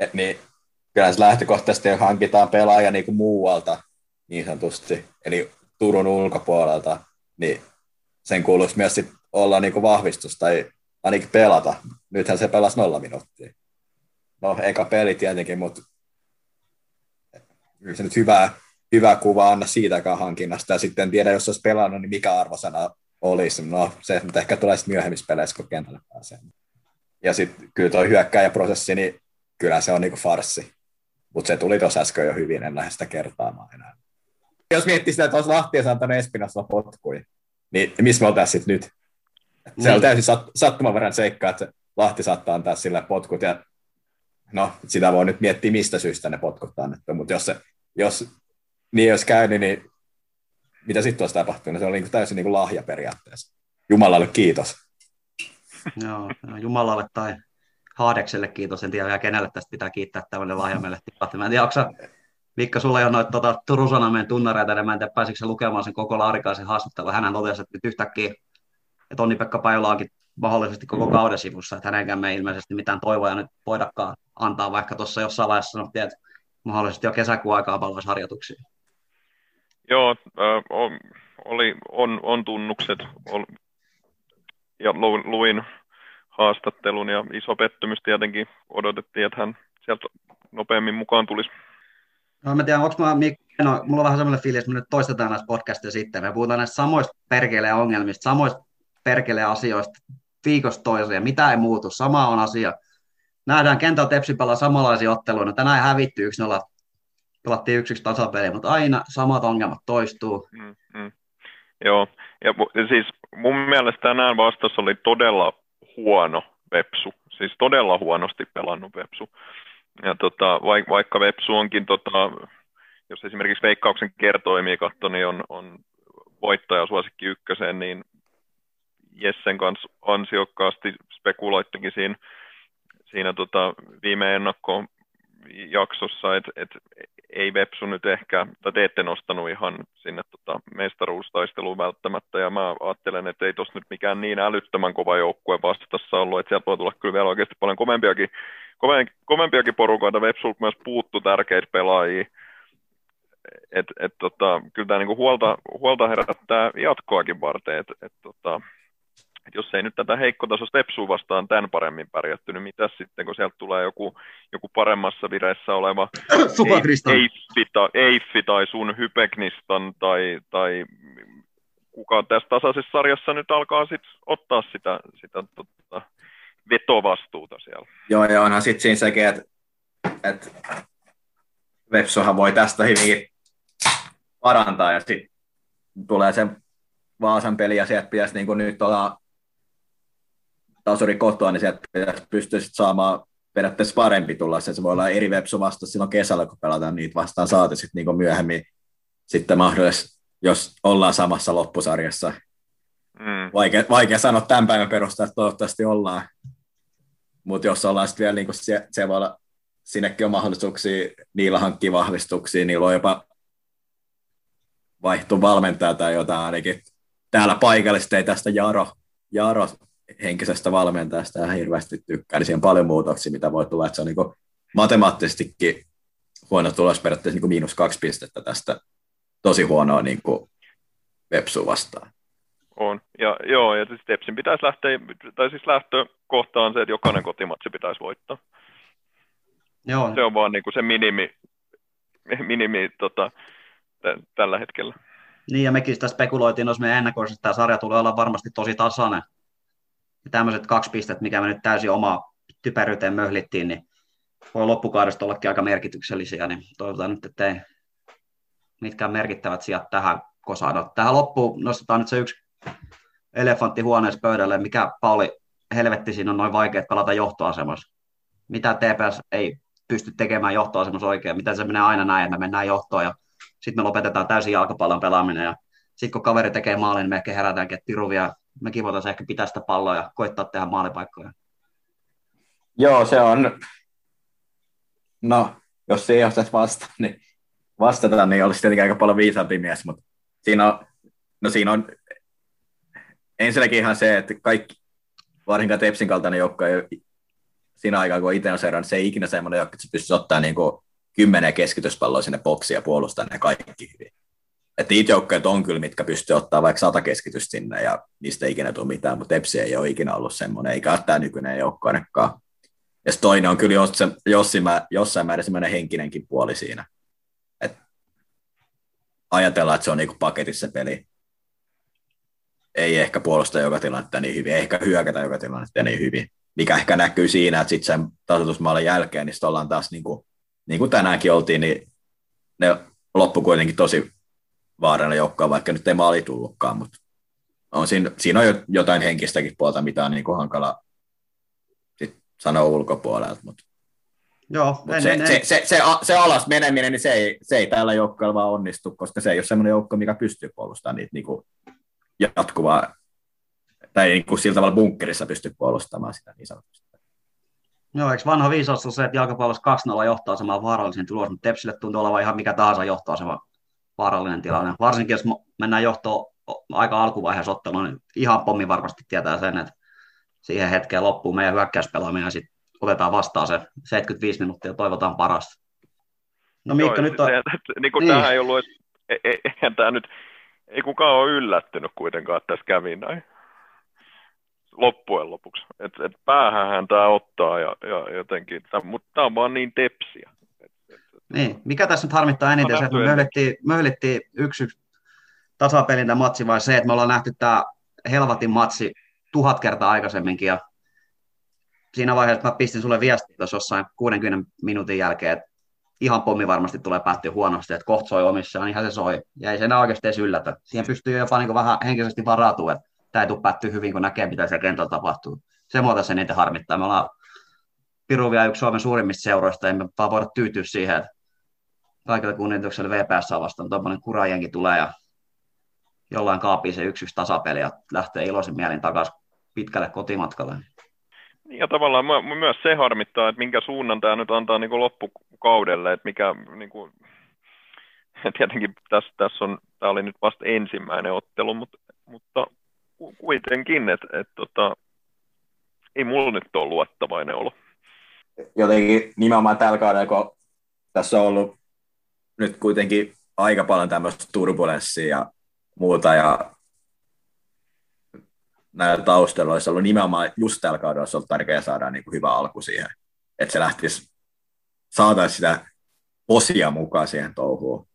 Et niin, kyllä se lähtökohtaisesti hankitaan pelaaja niin kuin muualta, niin sanotusti, eli Turun ulkopuolelta, niin sen kuuluisi myös sit olla niin kuin vahvistus tai ainakin pelata. Nythän se pelasi nolla minuuttia. No, eka peli tietenkin, mutta se nyt hyvää, hyvä kuva anna siitäkään hankinnasta. Ja sitten en tiedä, jos olisi pelannut, niin mikä arvosana olisi. No, se nyt ehkä tulee sitten myöhemmissä peleissä, kun kentälle pääsee. Ja sitten kyllä tuo hyökkäjäprosessi, niin kyllä se on niinku farssi. Mutta se tuli tuossa äsken jo hyvin, en lähde sitä kertaamaan enää. Jos miettii sitä, että olisi Lahti antanut Espinassa potkui, niin missä me oltaisiin sitten nyt? Se on niin. täysin sat, sattuman verran seikkaa, että Lahti saattaa antaa sillä potkut, ja no, sitä voi nyt miettiä, mistä syystä ne potkut annettu, mutta jos, se, jos niin jos käy, niin mitä sitten olisi tapahtunut, se oli niin täysin niin kuin lahja periaatteessa. Jumalalle kiitos. Joo, Jumalalle tai Haadekselle kiitos, en tiedä vielä kenelle tästä pitää kiittää tämmöinen lahja meille tipahti. Mä en tiedä, onko Mikka, sulla ei ole noita tota, Turun Sanomien tunnareita, niin mä en tiedä, pääsikö lukemaan sen koko Laarikaisen haastattelun. Hän totesi, että nyt yhtäkkiä, että Onni-Pekka Pajola onkin mahdollisesti koko kauden sivussa, että hänenkään me ei ilmeisesti mitään toivoja nyt voidakaan antaa, vaikka tuossa jossain vaiheessa sanottiin, että mahdollisesti jo kesäkuun aikaa palaisi harjoituksiin. Joo, on, oli, on, on tunnukset, ja luin haastattelun ja iso pettymys tietenkin odotettiin, että hän sieltä nopeammin mukaan tulisi. No mä tiedän, onko mä, no, mulla on vähän semmoinen fiilis, että me nyt toistetaan näissä podcasteja sitten. Me puhutaan näistä samoista perkeleen ongelmista, samoista perkeleen asioista viikosta toiseen. Mitä ei muutu, sama on asia. Nähdään kentällä Tepsi pelaa samanlaisia otteluja. Tänään ei hävitty 1-0, pelattiin yksi tasapeli, mutta aina samat ongelmat toistuu. Mm, mm. Joo, ja siis mun mielestä tänään vastaus oli todella huono Vepsu, siis todella huonosti pelannut Vepsu. Ja tota, vaikka Vepsu onkin, tota, jos esimerkiksi Veikkauksen kertoimia katso, niin on, on voittaja suosikki ykköseen, niin Jessen kanssa ansiokkaasti spekuloittikin siinä, siinä tota viime ennakkojaksossa, että et ei Vepsu nyt ehkä, tai te ette nostanut ihan sinne tota mestaruustaisteluun välttämättä, ja mä ajattelen, että ei tuossa nyt mikään niin älyttömän kova joukkue vastassa ollut, että sieltä voi tulla kyllä vielä oikeasti paljon kovempiakin, kovempiakin porukoita, Vepsulta myös puuttu tärkeitä pelaajia, et, et, tota, kyllä tämä niinku huolta, huolta herättää jatkoakin varten, että et, tota, että jos ei nyt tätä heikkotasosta Epsua vastaan tämän paremmin pärjätty, niin mitä sitten, kun sieltä tulee joku, joku paremmassa vireessä oleva Eiffi, tai, Eiffi tai sun Hypeknistan tai, tai kuka tässä tasaisessa sarjassa nyt alkaa sit ottaa sitä, sitä tota, vetovastuuta siellä. Joo, ja onhan sitten siinä sekin, että et Vepsohan voi tästä hyvin parantaa, ja sitten tulee se Vaasan peli, ja sieltä pitäisi niin nyt olla tasuri kotoa, niin sieltä pystyä saamaan periaatteessa parempi tulla. Se voi olla eri websu vasta silloin kesällä, kun pelataan niitä vastaan saati sitten niin myöhemmin sitten mahdollisesti, jos ollaan samassa loppusarjassa. Mm. Vaikea, vaikea sanoa tämän päivän perusteella, että toivottavasti ollaan. Mutta jos ollaan sitten vielä, niin kuin se, se voi olla, sinnekin on mahdollisuuksia, niillä hankkia vahvistuksia, niillä on jopa vaihtu valmentaja tai jotain ainakin. Täällä paikallisesti ei tästä Jaro, Jaro henkisestä valmentajasta ja hirveästi tykkää, niin siinä on paljon muutoksia, mitä voi tulla, että se on niin matemaattisestikin huono tulos periaatteessa niin miinus kaksi pistettä tästä tosi huonoa niin kuin Vepsua vastaan. On, ja joo, ja siis Tepsin pitäisi lähteä, tai siis lähtökohta on se, että jokainen kotimatsi pitäisi voittaa. Joo. Se on vaan niin kuin se minimi, minimi tota, t- tällä hetkellä. Niin, ja mekin sitä spekuloitiin, jos me ennakoissa, että tämä sarja tulee olla varmasti tosi tasainen, ja tämmöiset kaksi pistettä, mikä me nyt täysin oma typeryyteen möhlittiin, niin voi loppukaudesta ollakin aika merkityksellisiä, niin toivotaan nyt, että ei mitkään merkittävät sijat tähän kosaan. Tähän loppuun nostetaan nyt se yksi elefantti huoneessa pöydälle, mikä Pauli helvetti siinä on noin vaikea pelata johtoasemassa. Mitä TPS ei pysty tekemään johtoasemassa oikein, miten se menee aina näin, että me mennään johtoon ja sitten me lopetetaan täysin jalkapallon pelaaminen ja sitten kun kaveri tekee maalin, niin me ehkä herätäänkin, että mekin voitaisiin ehkä pitää sitä palloa ja koittaa tehdä maalipaikkoja. Joo, se on, no jos se ei osaisi vastata, niin vastata, niin olisi tietenkin aika paljon viisaampi mies, mutta siinä on, no siinä on ensinnäkin ihan se, että kaikki, varsinkaan Tepsin kaltainen joukko, siinä aikaa, kun itse on seurannut, se ei ikinä semmoinen joukko, että se pystyisi ottaa niin kuin kymmenen keskityspalloa sinne boksiin ja puolustaa ne kaikki hyvin. Että niitä joukkoja on kyllä, mitkä pystyy ottaa vaikka sata keskitystä sinne ja niistä ei ikinä tule mitään, mutta Epsi ei ole ikinä ollut semmoinen, eikä ole tämä nykyinen joukko ainakaan. Ja toinen on kyllä jossain, jossain määrin semmoinen henkinenkin puoli siinä. Et ajatellaan, että se on niinku paketissa peli. Ei ehkä puolusta joka tilannetta niin hyvin, ei ehkä hyökätä joka tilannetta niin hyvin. Mikä ehkä näkyy siinä, että sitten sen tasoitusmaalin jälkeen, niin ollaan taas niin kuin, niin kuin tänäänkin oltiin, niin ne loppu kuitenkin tosi vaarallinen joukkoa, vaikka nyt ei maali tullutkaan, mutta on siinä, siinä on jotain henkistäkin puolta, mitä on niin kuin hankala sit sanoa ulkopuolelta. Mutta. Joo, Mut en, se, en, en, se, se, se, se, alas meneminen, niin se ei, se ei tällä joukkueella vaan onnistu, koska se ei ole semmoinen joukko, mikä pystyy puolustamaan niitä niin kuin jatkuvaa, tai niin kuin sillä tavalla bunkkerissa pystyy puolustamaan sitä niin sanotusti. Joo, eikö vanha viisaus on se, että jalkapallossa 2-0 johtaa samaan vaarallisen tulos, mutta Tepsille tuntuu olevan ihan mikä tahansa johtaa sama vaarallinen tilanne. Varsinkin jos mennään johtoon aika alkuvaiheessa otteluun, niin ihan pommi varmasti tietää sen, että siihen hetkeen loppuu meidän hyökkäyspelaaminen ja sitten otetaan vastaan se 75 minuuttia ja toivotaan parasta. No Miikka, Joo, nyt on... Se, niin kuin Niin. Ei ollut, ei, ei, eihän tämä nyt, ei kukaan ole yllättynyt kuitenkaan, että tässä kävi näin loppujen lopuksi. Et, et päähän tämä ottaa ja, ja jotenkin, mutta tämä on vaan niin tepsiä. Niin, mikä tässä nyt harmittaa eniten, se, että me möhlittiin, möhlittiin yksi yksi tasapelin tämä matsi, vai se, että me ollaan nähty tämä Helvatin matsi tuhat kertaa aikaisemminkin, ja siinä vaiheessa että mä pistin sulle viestiä tuossa jossain 60 minuutin jälkeen, että ihan pommi varmasti tulee päättyä huonosti, että kohta soi omissaan, ihan se soi, ja ei se enää oikeasti edes yllätä. Siihen pystyy jopa niin vähän henkisesti varautua, että tämä ei tule päättyä hyvin, kun näkee, mitä se kentällä tapahtuu. Se muuta se niitä harmittaa. Me ollaan Piru vielä yksi Suomen suurimmista seuroista, emme vaan voida tyytyä siihen, että kaikilla kunnioituksella VPS vastaan tuommoinen kurajenki tulee ja jollain kaapii se yksi yksi tasapeli ja lähtee iloisin mielin takaisin pitkälle kotimatkalle. Ja tavallaan myös se harmittaa, että minkä suunnan tämä nyt antaa niin kuin loppukaudelle, että mikä niin kuin, tietenkin tässä, tässä on, tämä oli nyt vasta ensimmäinen ottelu, mutta, mutta ku- kuitenkin, että, että tota, ei mulla nyt ole luottavainen olo. Jotenkin nimenomaan tällä kaudella, kun tässä on ollut nyt kuitenkin aika paljon tämmöistä turbulenssia ja muuta, ja näillä taustalla olisi ollut nimenomaan just tällä kaudella olisi ollut tärkeää saada niin kuin hyvä alku siihen, että se lähtisi, saataisiin sitä posia mukaan siihen touhuun.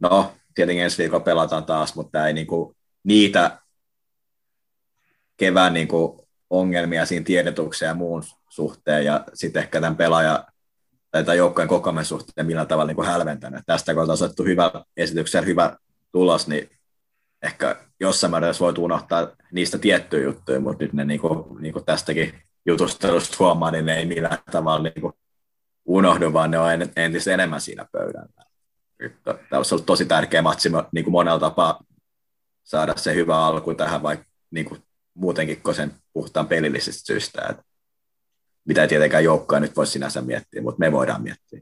No, tietenkin ensi viikolla pelataan taas, mutta ei niin kuin niitä kevään niin kuin ongelmia siinä tiedotuksen ja muun suhteen, ja sitten ehkä tämän pelaaja tai tämän joukkojen kokoamen suhteen millä tavalla niin hälventänyt. Tästä kun on otettu hyvä esityksen hyvä tulos, niin ehkä jossain määrin voitu unohtaa niistä tiettyjä juttuja, mutta nyt ne niin kuin, niin kuin tästäkin jutustelusta huomaa, niin ne ei millään tavalla niin kuin unohdu, vaan ne on en- entistä enemmän siinä pöydällä. Tämä olisi ollut tosi tärkeä matsi niin kuin monella tapaa saada se hyvä alku tähän, vaikka niin kuin muutenkin kuin sen puhtaan pelillisistä syistä, että mitä tietenkään joukkoja nyt voi sinänsä miettiä, mutta me voidaan miettiä.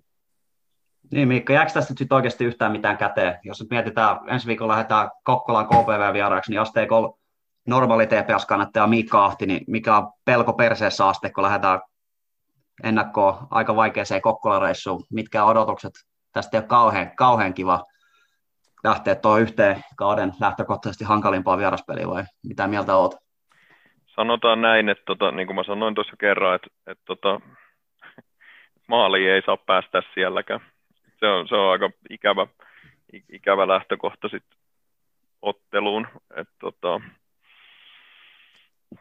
Niin Miikka, jääkö tästä nyt oikeasti yhtään mitään käteen? Jos nyt mietitään, ensi viikolla lähdetään Kokkolaan KPV-vieraaksi, niin asteikolla normaali TPS-kannattaja Miikka Ahti, niin mikä on pelko perseessä aste, kun lähdetään ennakkoon aika vaikeaseen Kokkola-reissuun. Mitkä odotukset? Tästä ei ole kauhean, kauhean kiva lähteä tuo yhteen kauden lähtökohtaisesti hankalimpaa vieraspeliä vai mitä mieltä oot? Sanotaan näin, että tota, niin kuin mä sanoin tuossa kerran, että, että tota, maali ei saa päästä sielläkään. Se on, se on aika ikävä, ikävä lähtökohta sit otteluun. Et, tota,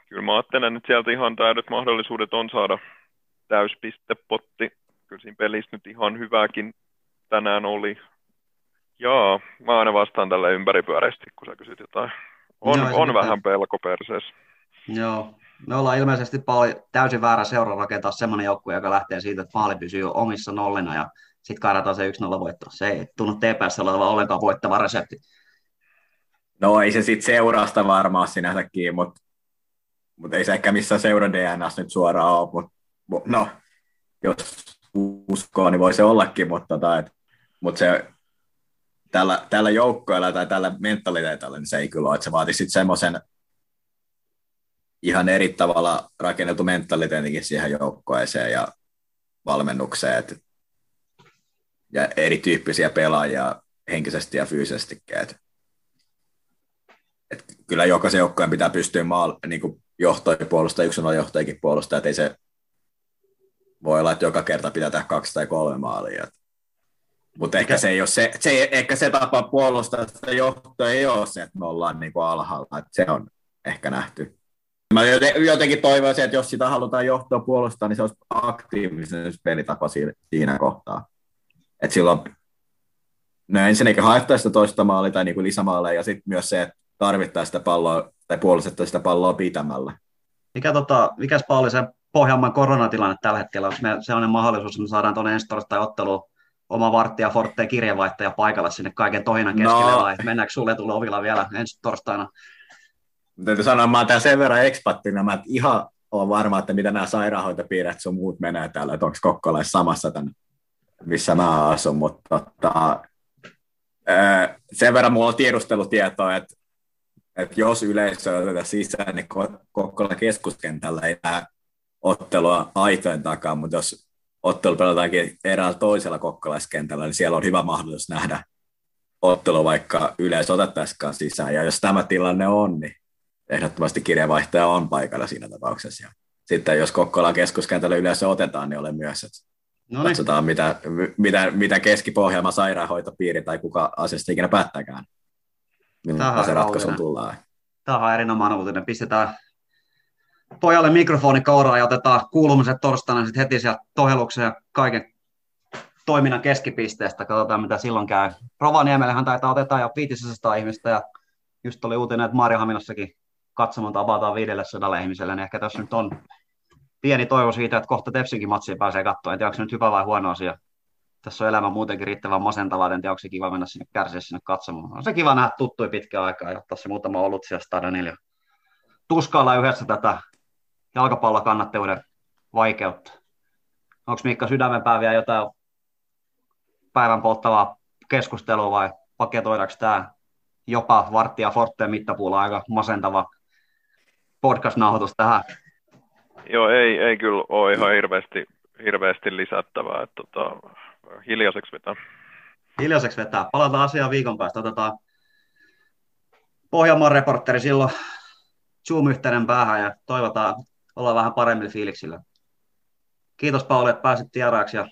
kyllä mä ajattelen, että sieltä ihan täydet mahdollisuudet on saada täyspistepotti. Kyllä siinä pelissä nyt ihan hyvääkin tänään oli. Jaa, mä aina vastaan tälle ympäripyöreästi, kun sä kysyt jotain. On, Joo, se on vähän pelko perseessä. Joo, me ollaan ilmeisesti paljon, täysin väärä seura rakentaa semmoinen joukkue, joka lähtee siitä, että maali pysyy omissa nollina ja sitten kairataan se 1-0 voitto. Se ei tunnu TPS olevan ollenkaan voittava resepti. No ei se sitten seurasta varmaan sinänsäkin, mutta mut ei se ehkä missään seuran DNS nyt suoraan ole, mutta mut, no, jos uskoo, niin voi se ollakin, mutta tota, et, mut se tällä, tällä joukkoilla tai tällä mentaliteetillä, niin se ei kyllä ole, että se vaatisi sitten semmoisen ihan eri tavalla rakennettu mentaliteetikin siihen joukkoeseen ja valmennukseen, et, ja erityyppisiä pelaajia henkisesti ja fyysisesti, että et kyllä jokaisen joukkojen pitää pystyä maal, niin kuin johtoja puolustaa, yksin on johtajakin puolustaa, että ei se voi olla, että joka kerta pitää tehdä kaksi tai kolme maalia. Mutta ehkä se ei ole se, se, ei, ehkä se tapa puolustaa sitä johtoa ei ole se, että me ollaan niin kuin alhaalla, että se on ehkä nähty. Mä joten- jotenkin toivoisin, että jos sitä halutaan johtoa puolustaa, niin se olisi aktiivinen pelitapa siinä, kohtaa. Että silloin no ensinnäkin haettaisiin sitä toista maalia tai niin kuin lisämaaleja ja sitten myös se, että tarvittaisiin sitä palloa tai puolustettaisiin sitä palloa pitämällä. Mikä tota, mikäs Pauli se Pohjanmaan koronatilanne tällä hetkellä, onko meillä sellainen mahdollisuus, että me saadaan tuonne ensi torstai otteluun oma Vartti ja Forte kirjeenvaihtaja paikalla sinne kaiken tohinan keskelle, no. vai mennäänkö suljetulla ovilla vielä ensi torstaina? Täytyy sanoa, mä oon täällä sen verran ekspattina, mä ihan ole varma, että mitä nämä sairaanhoitopiirit sun muut menee täällä, että onko Kokkolais samassa tämän, missä mä asun, mutta tota, sen verran mulla on tiedustelutietoa, että, että jos yleisö otetaan sisään, niin Kokkola keskuskentällä ei näe ottelua aitojen takaa, mutta jos ottelu pelataankin eräällä toisella kokkolaiskentällä, niin siellä on hyvä mahdollisuus nähdä ottelu, vaikka yleisö otettaisikaan sisään. Ja jos tämä tilanne on, niin ehdottomasti kirjeenvaihtaja on paikalla siinä tapauksessa. Ja sitten jos Kokkolan keskuskentällä yleensä otetaan, niin olen myös, että no niin. katsotaan mitä, mitä, mitä keski-Pohjelma sairaanhoitopiiri tai kuka asiasta ikinä päättääkään. Mitä se ratkaisu tullaan. Tämä on erinomainen uutinen. Pistetään pojalle mikrofoni kouraan ja otetaan kuulumiset torstaina sitten heti sieltä tohelluksen ja kaiken toiminnan keskipisteestä. Katsotaan, mitä silloin käy. Rovaniemellehän taitaa otetaan jo 500 ihmistä ja just oli uutinen, että Marjahaminassakin katsomaan avataan 500 ihmiselle, niin ehkä tässä nyt on pieni toivo siitä, että kohta Tepsinkin matsiin pääsee katsoa. En tiedä, onko se nyt hyvä vai huono asia. Tässä on elämä muutenkin riittävän masentavaa, en tiedä, onko se kiva mennä sinne kärsiä sinne katsomaan. On se kiva nähdä tuttuja pitkään aikaa ja ottaa se muutama ollut siellä stadionilla tuskailla yhdessä tätä jalkapallokannattavuuden vaikeutta. Onko Mikka sydämenpää vielä jotain päivän polttavaa keskustelua vai paketoidaanko tämä jopa varttia Forteen mittapuulla aika masentava podcast-nauhoitus tähän? Joo, ei, ei kyllä ole ihan hirveästi, hirveästi lisättävää. Että, tota, hiljaiseksi vetää. Hiljaiseksi vetää. Palataan asiaan viikon päästä. Otetaan Pohjanmaan reporteri silloin Zoom-yhteyden päähän ja toivotaan olla vähän paremmilla fiiliksillä. Kiitos Pauli, että pääsit vieraaksi ja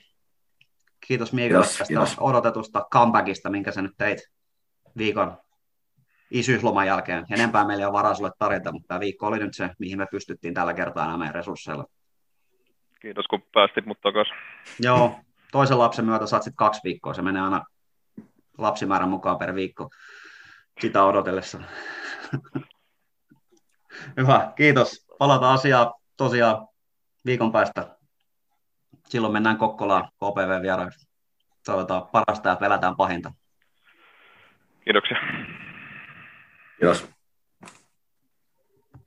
kiitos Miikalle tästä kiitos. odotetusta comebackista, minkä sä nyt teit viikon isyysloman jälkeen. Enempää meillä ei ole varaa sulle tarjota, mutta tämä viikko oli nyt se, mihin me pystyttiin tällä kertaa nämä meidän resursseilla. Kiitos, kun päästit mut takaisin. Joo, toisen lapsen myötä saat sitten kaksi viikkoa. Se menee aina lapsimäärän mukaan per viikko sitä odotellessa. Hyvä, kiitos. Palataan asiaan tosiaan viikon päästä. Silloin mennään Kokkolaan KPV vieraaksi. Toivotaan parasta ja pelätään pahinta. Kiitoksia. Kiitos.